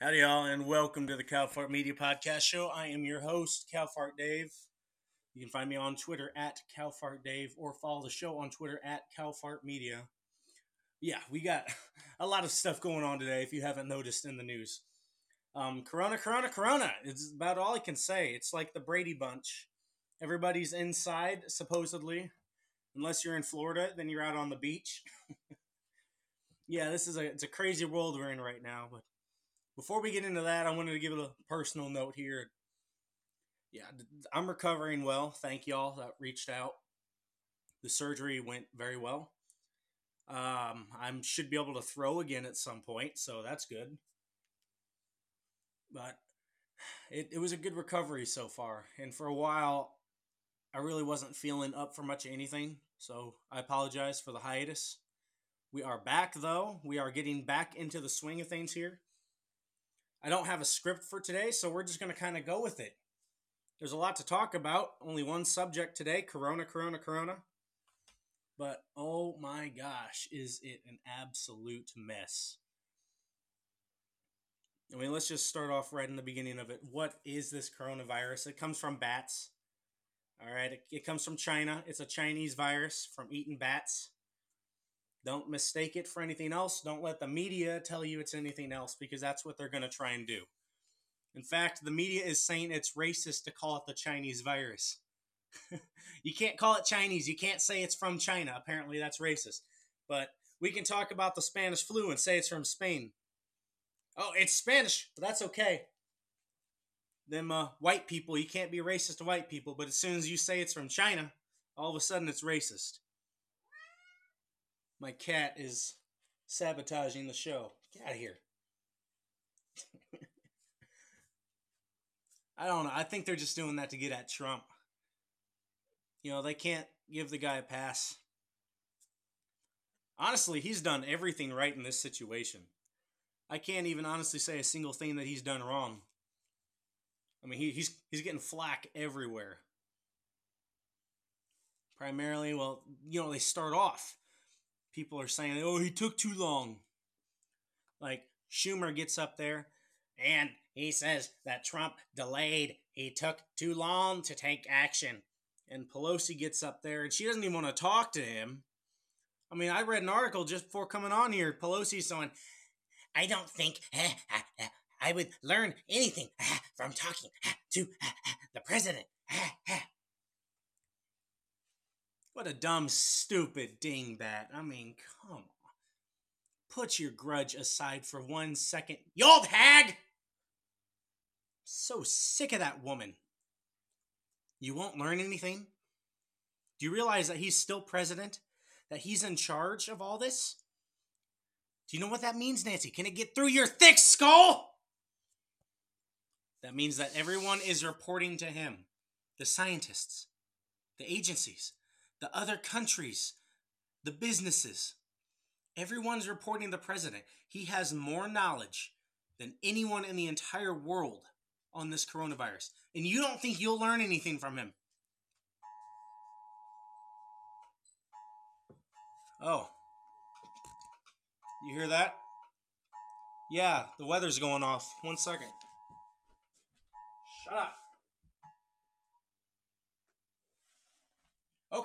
Howdy, y'all, and welcome to the Cowfart Media Podcast Show. I am your host, Cowfart Dave. You can find me on Twitter at Cowfart Dave or follow the show on Twitter at Cowfart Media. Yeah, we got a lot of stuff going on today if you haven't noticed in the news. Um, corona, Corona, Corona. It's about all I can say. It's like the Brady Bunch. Everybody's inside, supposedly. Unless you're in Florida, then you're out on the beach. yeah, this is a it's a crazy world we're in right now, but before we get into that, I wanted to give it a personal note here. Yeah, I'm recovering well. Thank y'all that reached out. The surgery went very well. Um, I should be able to throw again at some point, so that's good. But it, it was a good recovery so far. And for a while, I really wasn't feeling up for much of anything, so I apologize for the hiatus. We are back, though. We are getting back into the swing of things here. I don't have a script for today, so we're just going to kind of go with it. There's a lot to talk about. Only one subject today Corona, Corona, Corona. But oh my gosh, is it an absolute mess? I mean, let's just start off right in the beginning of it. What is this coronavirus? It comes from bats. All right, it, it comes from China. It's a Chinese virus from eating bats. Don't mistake it for anything else. Don't let the media tell you it's anything else because that's what they're going to try and do. In fact, the media is saying it's racist to call it the Chinese virus. you can't call it Chinese. You can't say it's from China. Apparently, that's racist. But we can talk about the Spanish flu and say it's from Spain. Oh, it's Spanish, but that's okay. Them uh, white people, you can't be racist to white people, but as soon as you say it's from China, all of a sudden it's racist. My cat is sabotaging the show. Get out of here. I don't know. I think they're just doing that to get at Trump. You know, they can't give the guy a pass. Honestly, he's done everything right in this situation. I can't even honestly say a single thing that he's done wrong. I mean, he, he's he's getting flack everywhere. Primarily, well, you know, they start off people are saying, "Oh, he took too long." Like Schumer gets up there and he says that Trump delayed. He took too long to take action. And Pelosi gets up there and she doesn't even want to talk to him. I mean, I read an article just before coming on here. Pelosi's saying, I don't think eh, eh, eh, I would learn anything from talking to the president. What a dumb, stupid dingbat. I mean, come on. Put your grudge aside for one second. You old hag! So sick of that woman. You won't learn anything? Do you realize that he's still president? That he's in charge of all this? Do you know what that means, Nancy? Can it get through your thick skull? That means that everyone is reporting to him the scientists, the agencies, the other countries, the businesses. Everyone's reporting the president. He has more knowledge than anyone in the entire world on this coronavirus. And you don't think you'll learn anything from him. Oh. You hear that? Yeah, the weather's going off. One second. Shut up.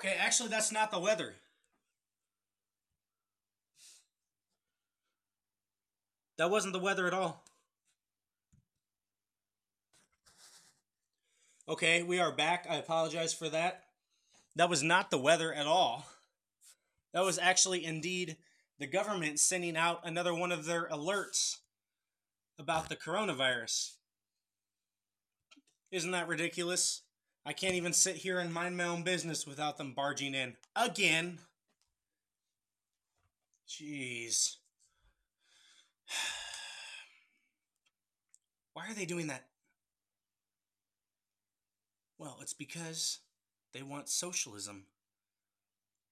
Okay, actually, that's not the weather. That wasn't the weather at all. Okay, we are back. I apologize for that. That was not the weather at all. That was actually indeed the government sending out another one of their alerts about the coronavirus. Isn't that ridiculous? I can't even sit here and mind my own business without them barging in. Again. Jeez. Why are they doing that? Well, it's because they want socialism.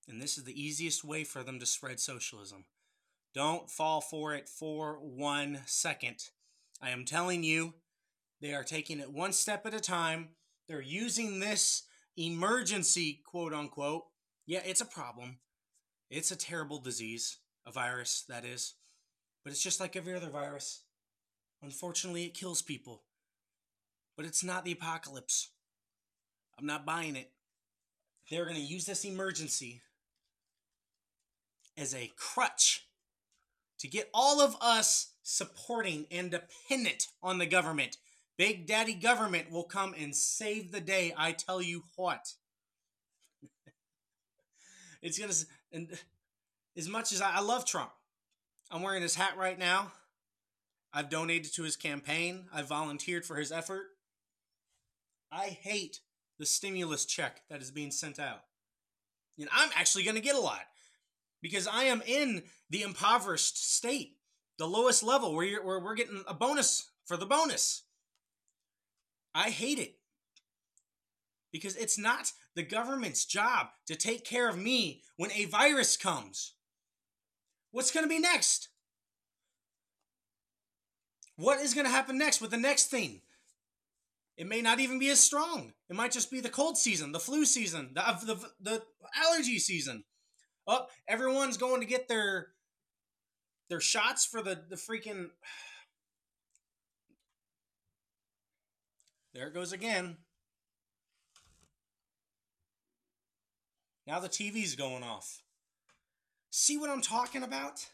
And this is the easiest way for them to spread socialism. Don't fall for it for one second. I am telling you, they are taking it one step at a time they're using this emergency, quote unquote. Yeah, it's a problem. It's a terrible disease, a virus, that is. But it's just like every other virus. Unfortunately, it kills people. But it's not the apocalypse. I'm not buying it. They're going to use this emergency as a crutch to get all of us supporting and dependent on the government. Big Daddy government will come and save the day, I tell you what. it's to, and as much as I, I love Trump, I'm wearing his hat right now. I've donated to his campaign. I've volunteered for his effort. I hate the stimulus check that is being sent out. And I'm actually going to get a lot because I am in the impoverished state, the lowest level where, where we're getting a bonus for the bonus. I hate it because it's not the government's job to take care of me when a virus comes. What's going to be next? What is going to happen next with the next thing? It may not even be as strong. It might just be the cold season, the flu season, the uh, the, the allergy season. Oh, everyone's going to get their their shots for the the freaking. There it goes again. Now the TV's going off. See what I'm talking about?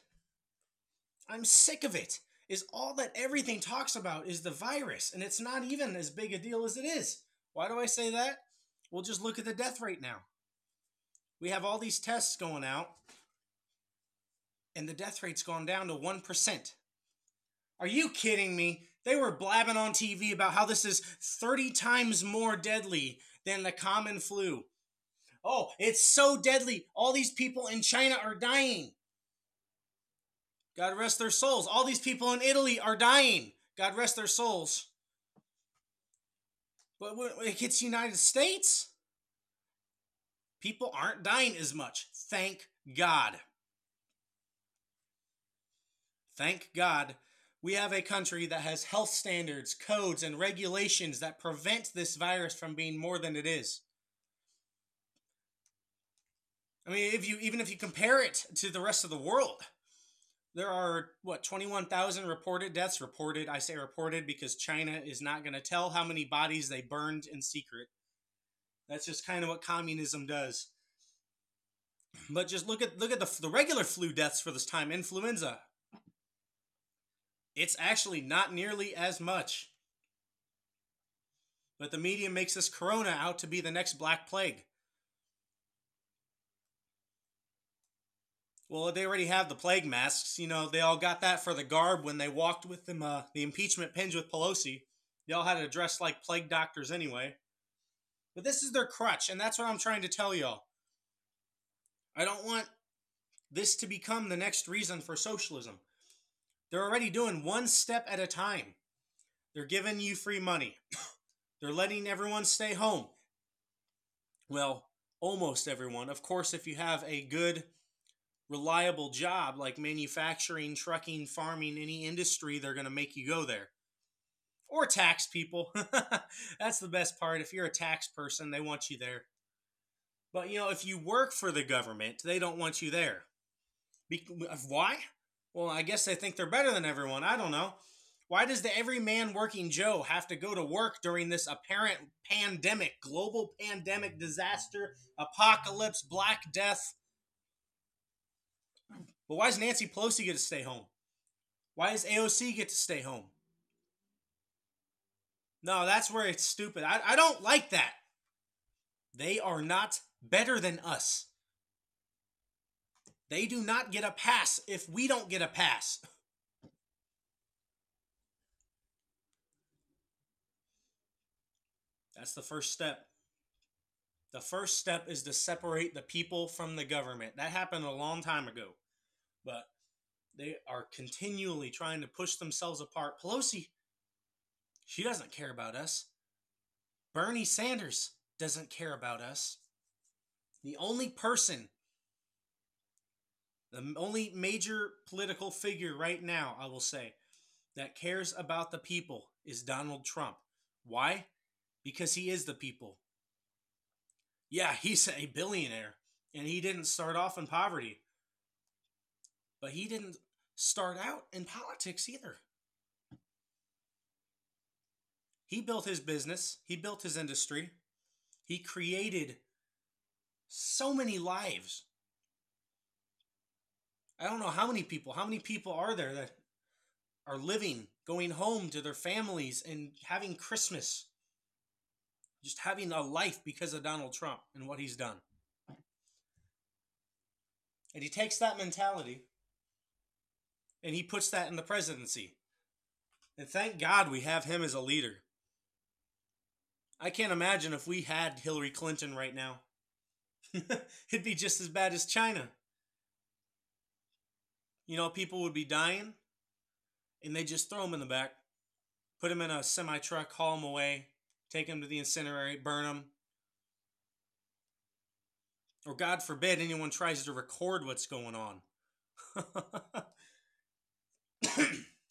I'm sick of it is all that everything talks about is the virus, and it's not even as big a deal as it is. Why do I say that? Well, just look at the death rate now. We have all these tests going out, and the death rate's gone down to 1%. Are you kidding me? They were blabbing on TV about how this is 30 times more deadly than the common flu. Oh, it's so deadly. All these people in China are dying. God rest their souls. All these people in Italy are dying. God rest their souls. But when it hits the United States, people aren't dying as much. Thank God. Thank God we have a country that has health standards, codes, and regulations that prevent this virus from being more than it is. I mean, if you even if you compare it to the rest of the world, there are what 21,000 reported deaths? Reported I say reported because China is not going to tell how many bodies they burned in secret. That's just kind of what communism does. But just look at look at the, the regular flu deaths for this time. Influenza it's actually not nearly as much but the media makes this corona out to be the next black plague Well, they already have the plague masks. You know, they all got that for the garb when they walked with them, uh, the impeachment pins with Pelosi. They all had to dress like plague doctors anyway. But this is their crutch, and that's what I'm trying to tell y'all. I don't want this to become the next reason for socialism. They're already doing one step at a time. They're giving you free money. They're letting everyone stay home. Well, almost everyone. Of course, if you have a good reliable job like manufacturing, trucking, farming, any industry, they're going to make you go there. Or tax people. That's the best part. If you're a tax person, they want you there. But you know, if you work for the government, they don't want you there. Be- why? Well, I guess they think they're better than everyone. I don't know. Why does the everyman working Joe have to go to work during this apparent pandemic, global pandemic disaster, apocalypse, black death? But why does Nancy Pelosi get to stay home? Why does AOC get to stay home? No, that's where it's stupid. I, I don't like that. They are not better than us. They do not get a pass if we don't get a pass. That's the first step. The first step is to separate the people from the government. That happened a long time ago but they are continually trying to push themselves apart. Pelosi, she doesn't care about us. Bernie Sanders doesn't care about us. The only person, the only major political figure right now, I will say, that cares about the people is Donald Trump. Why? Because he is the people. Yeah, he's a billionaire, and he didn't start off in poverty. But he didn't start out in politics either. He built his business, he built his industry, he created so many lives. I don't know how many people, how many people are there that are living, going home to their families and having Christmas, just having a life because of Donald Trump and what he's done. And he takes that mentality and he puts that in the presidency. And thank God we have him as a leader. I can't imagine if we had Hillary Clinton right now. It'd be just as bad as China. You know, people would be dying, and they just throw them in the back, put them in a semi truck, haul them away, take them to the incinerator, burn them. Or, God forbid, anyone tries to record what's going on.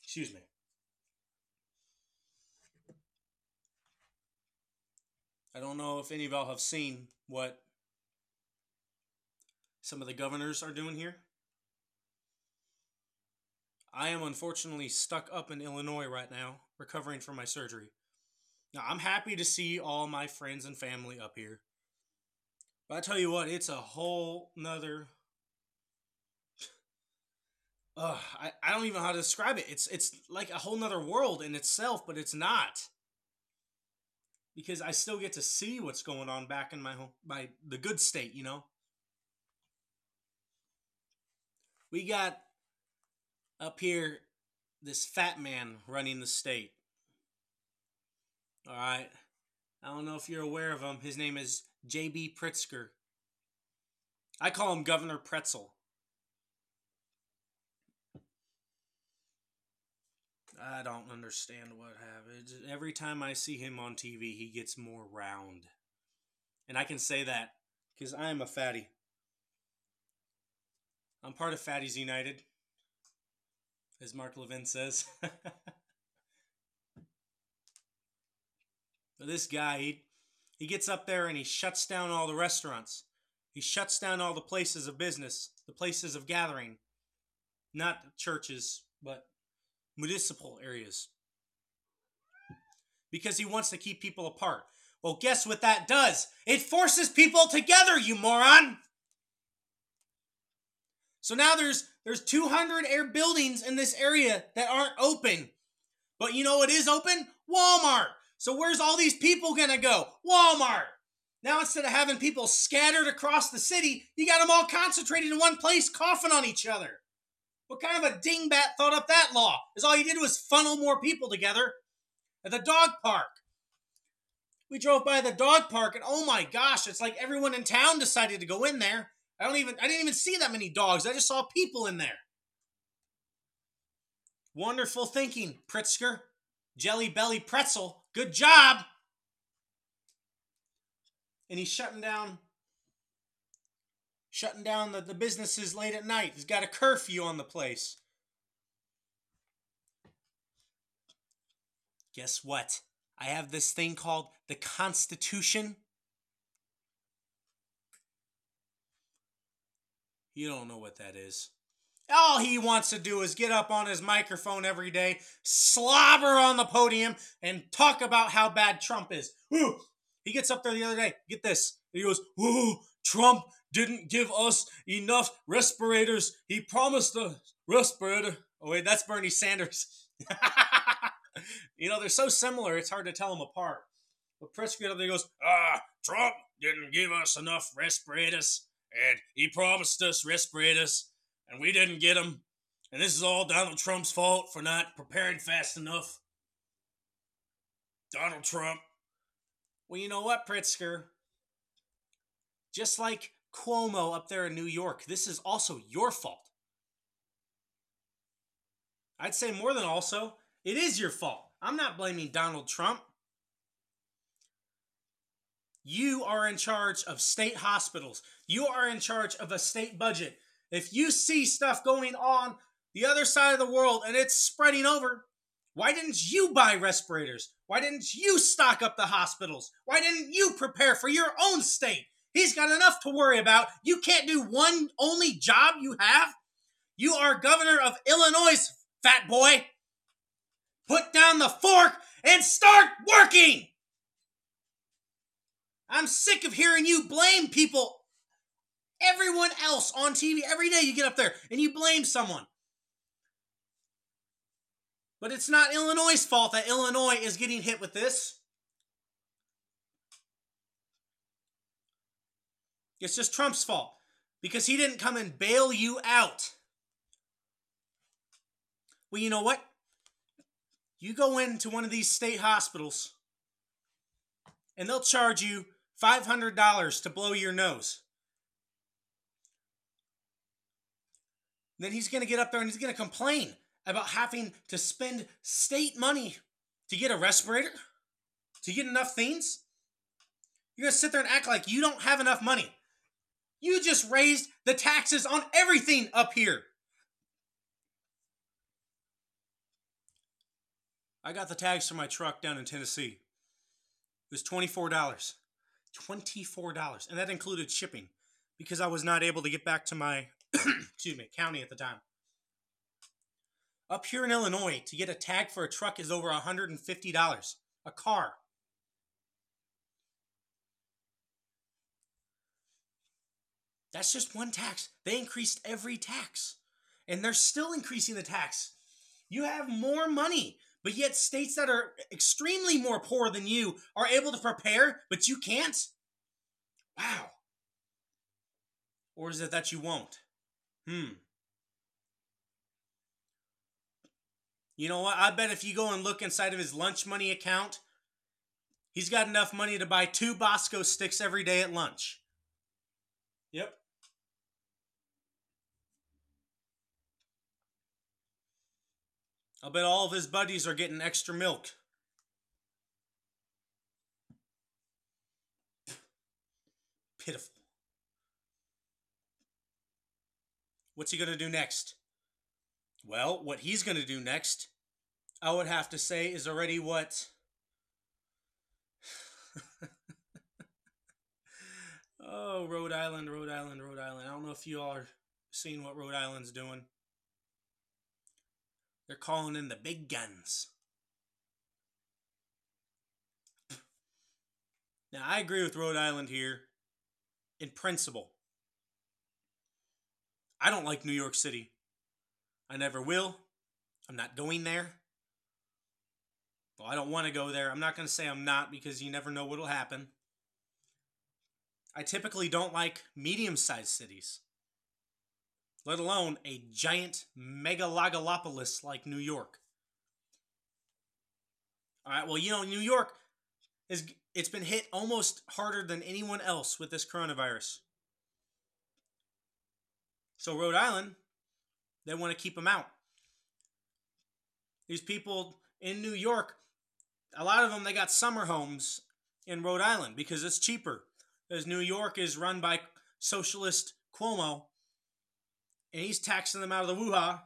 Excuse me. I don't know if any of y'all have seen what some of the governors are doing here. I am unfortunately stuck up in Illinois right now, recovering from my surgery. Now, I'm happy to see all my friends and family up here. But I tell you what, it's a whole nother. I, I don't even know how to describe it. It's it's like a whole nother world in itself, but it's not. Because I still get to see what's going on back in my home, my the good state, you know. We got up here this fat man running the state. All right. I don't know if you're aware of him. His name is J.B. Pritzker. I call him Governor Pretzel. I don't understand what happens. Every time I see him on TV, he gets more round. And I can say that because I am a fatty. I'm part of Fatties United as Mark Levin says. this guy, he, he gets up there and he shuts down all the restaurants. He shuts down all the places of business, the places of gathering. Not churches, but municipal areas. Because he wants to keep people apart. Well, guess what that does? It forces people together, you moron! So now there's there's 200 air buildings in this area that aren't open. But you know what is open? Walmart. So where's all these people going to go? Walmart. Now instead of having people scattered across the city, you got them all concentrated in one place coughing on each other. What kind of a dingbat thought up that law? Is all you did was funnel more people together at the dog park. We drove by the dog park and oh my gosh, it's like everyone in town decided to go in there I don't even I didn't even see that many dogs. I just saw people in there. Wonderful thinking, Pritzker. Jelly Belly Pretzel. Good job. And he's shutting down shutting down the, the businesses late at night. He's got a curfew on the place. Guess what? I have this thing called the Constitution You don't know what that is. All he wants to do is get up on his microphone every day, slobber on the podium, and talk about how bad Trump is. Ooh, he gets up there the other day. Get this. He goes, Ooh, Trump didn't give us enough respirators. He promised a respirator. Oh, wait, that's Bernie Sanders. you know, they're so similar, it's hard to tell them apart. But Pritzker up there goes, Ah, Trump didn't give us enough respirators and he promised us respirators, and we didn't get them. And this is all Donald Trump's fault for not preparing fast enough. Donald Trump. Well, you know what, Pritzker? Just like Cuomo up there in New York, this is also your fault. I'd say more than also, it is your fault. I'm not blaming Donald Trump. You are in charge of state hospitals. You are in charge of a state budget. If you see stuff going on the other side of the world and it's spreading over, why didn't you buy respirators? Why didn't you stock up the hospitals? Why didn't you prepare for your own state? He's got enough to worry about. You can't do one only job you have. You are governor of Illinois, fat boy. Put down the fork and start working. I'm sick of hearing you blame people, everyone else on TV. Every day you get up there and you blame someone. But it's not Illinois' fault that Illinois is getting hit with this. It's just Trump's fault because he didn't come and bail you out. Well, you know what? You go into one of these state hospitals and they'll charge you $500 to blow your nose. Then he's going to get up there and he's going to complain about having to spend state money to get a respirator, to get enough things. You're going to sit there and act like you don't have enough money. You just raised the taxes on everything up here. I got the tags for my truck down in Tennessee. It was $24. $24. And that included shipping because I was not able to get back to my excuse me, county at the time. Up here in Illinois, to get a tag for a truck is over $150 a car. That's just one tax. They increased every tax. And they're still increasing the tax. You have more money, but yet states that are extremely more poor than you are able to prepare, but you can't? Wow. Or is it that you won't? Hmm. You know what? I bet if you go and look inside of his lunch money account, he's got enough money to buy two Bosco sticks every day at lunch. Yep. I'll bet all of his buddies are getting extra milk. Pitiful. What's he going to do next? Well, what he's going to do next, I would have to say, is already what. oh, Rhode Island, Rhode Island, Rhode Island. I don't know if you all are seeing what Rhode Island's doing. They're calling in the big guns. Now, I agree with Rhode Island here in principle. I don't like New York City. I never will. I'm not going there. Well, I don't want to go there. I'm not going to say I'm not because you never know what will happen. I typically don't like medium sized cities let alone a giant megalogalopolis like New York. All right, well, you know, New York is it's been hit almost harder than anyone else with this coronavirus. So Rhode Island, they want to keep them out. These people in New York, a lot of them they got summer homes in Rhode Island because it's cheaper. As New York is run by socialist Cuomo, and he's taxing them out of the woo-ha,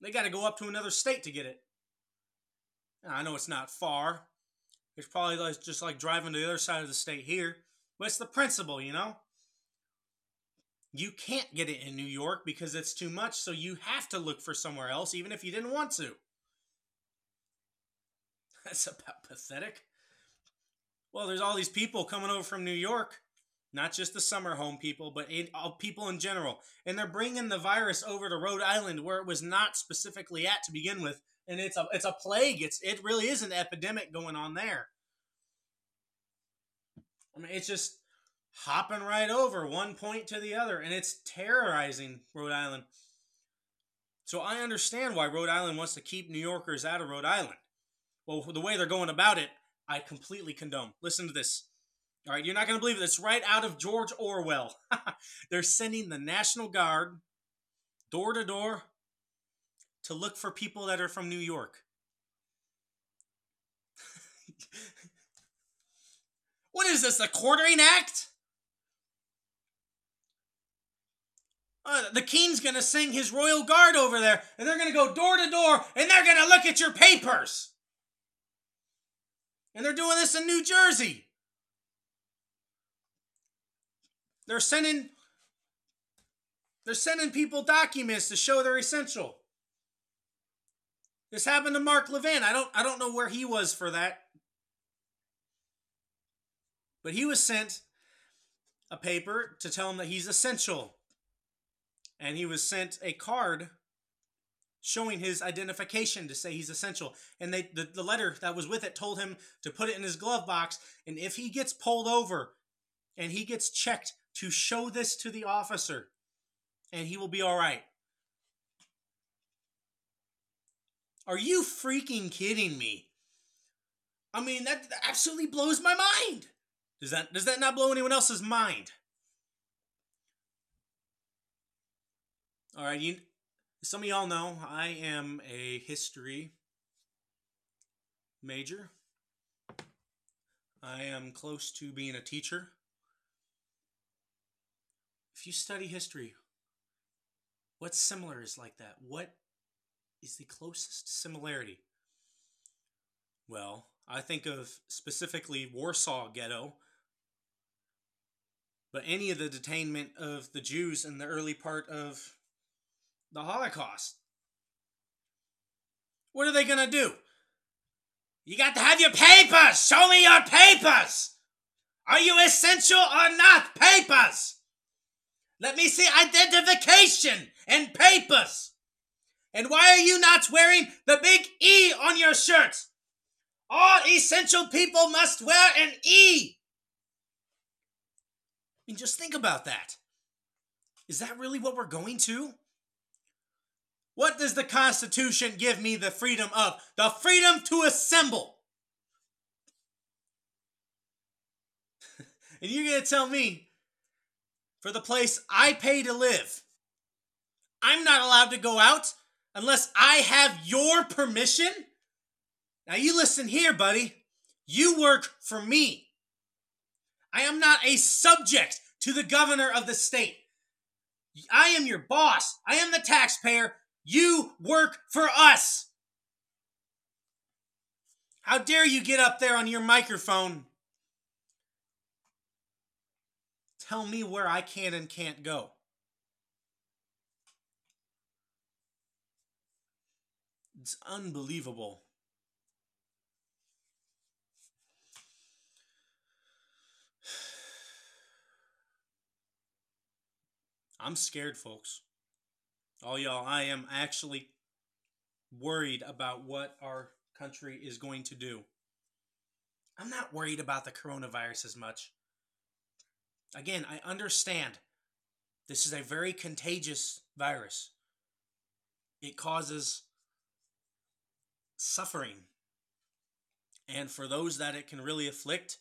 they got to go up to another state to get it. Now, I know it's not far. It's probably like, just like driving to the other side of the state here, but it's the principle, you know? You can't get it in New York because it's too much, so you have to look for somewhere else, even if you didn't want to. That's about pathetic. Well, there's all these people coming over from New York not just the summer home people, but in, all people in general. And they're bringing the virus over to Rhode Island, where it was not specifically at to begin with, and it's a it's a plague. It's it really is an epidemic going on there. I mean, it's just hopping right over one point to the other, and it's terrorizing Rhode Island. So I understand why Rhode Island wants to keep New Yorkers out of Rhode Island. Well, the way they're going about it, I completely condone. Listen to this. All right, you're not going to believe it. It's right out of George Orwell. They're sending the National Guard door to door to look for people that are from New York. what is this, the quartering act? Uh, the king's going to sing his royal guard over there, and they're going to go door to door, and they're going to look at your papers. And they're doing this in New Jersey. They're sending they're sending people documents to show they're essential. This happened to Mark Levin. I don't I don't know where he was for that. But he was sent a paper to tell him that he's essential. And he was sent a card showing his identification to say he's essential. And they the, the letter that was with it told him to put it in his glove box. And if he gets pulled over and he gets checked, to show this to the officer, and he will be all right. Are you freaking kidding me? I mean, that absolutely blows my mind. Does that does that not blow anyone else's mind? All right, you some of y'all know I am a history major. I am close to being a teacher. If you study history, what similar is like that? What is the closest similarity? Well, I think of specifically Warsaw Ghetto, but any of the detainment of the Jews in the early part of the Holocaust. What are they going to do? You got to have your papers! Show me your papers! Are you essential or not? Papers! Let me see identification and papers. And why are you not wearing the big E on your shirt? All essential people must wear an E. I mean, just think about that. Is that really what we're going to? What does the Constitution give me the freedom of? The freedom to assemble. and you're going to tell me for the place I pay to live. I'm not allowed to go out unless I have your permission. Now, you listen here, buddy. You work for me. I am not a subject to the governor of the state. I am your boss. I am the taxpayer. You work for us. How dare you get up there on your microphone tell me where I can and can't go. It's unbelievable. I'm scared, folks. All y'all, I am actually worried about what our country is going to do. I'm not worried about the coronavirus as much. Again, I understand this is a very contagious virus. It causes suffering. And for those that it can really afflict,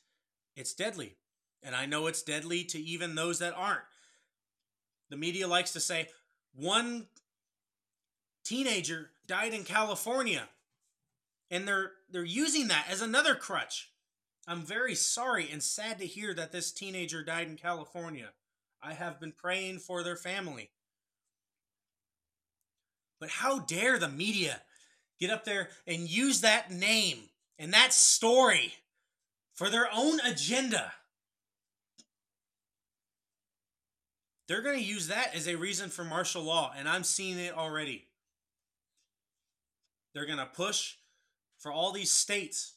it's deadly. And I know it's deadly to even those that aren't. The media likes to say one teenager died in California. And they're they're using that as another crutch. I'm very sorry and sad to hear that this teenager died in California. I have been praying for their family. But how dare the media get up there and use that name and that story for their own agenda? They're going to use that as a reason for martial law, and I'm seeing it already. They're going to push for all these states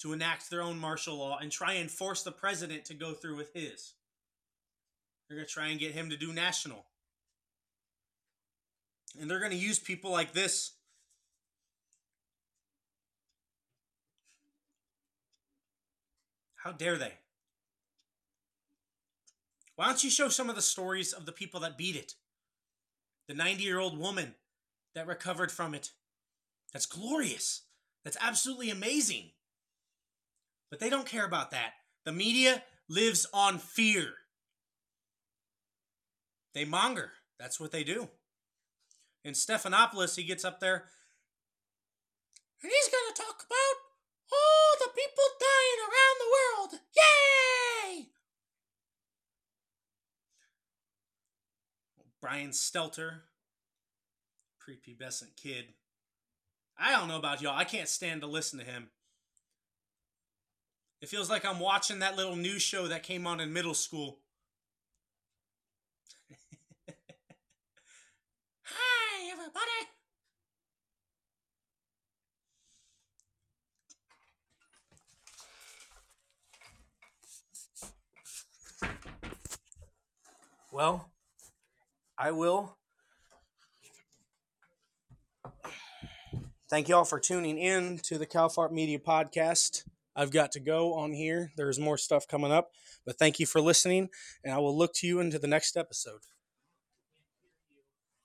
to enact their own martial law and try and force the president to go through with his. They're going to try and get him to do national. And they're going to use people like this. How dare they? Why don't you show some of the stories of the people that beat it? The 90 year old woman that recovered from it. That's glorious. That's absolutely amazing. But they don't care about that. The media lives on fear. They monger. That's what they do. In Stephanopoulos, he gets up there and he's going to talk about all the people dying around the world. Yay! Brian Stelter, prepubescent kid. I don't know about y'all. I can't stand to listen to him. It feels like I'm watching that little news show that came on in middle school. Hi, everybody. Well, I will. Thank you all for tuning in to the CowFart Media Podcast. I've got to go on here. There's more stuff coming up, but thank you for listening, and I will look to you into the next episode.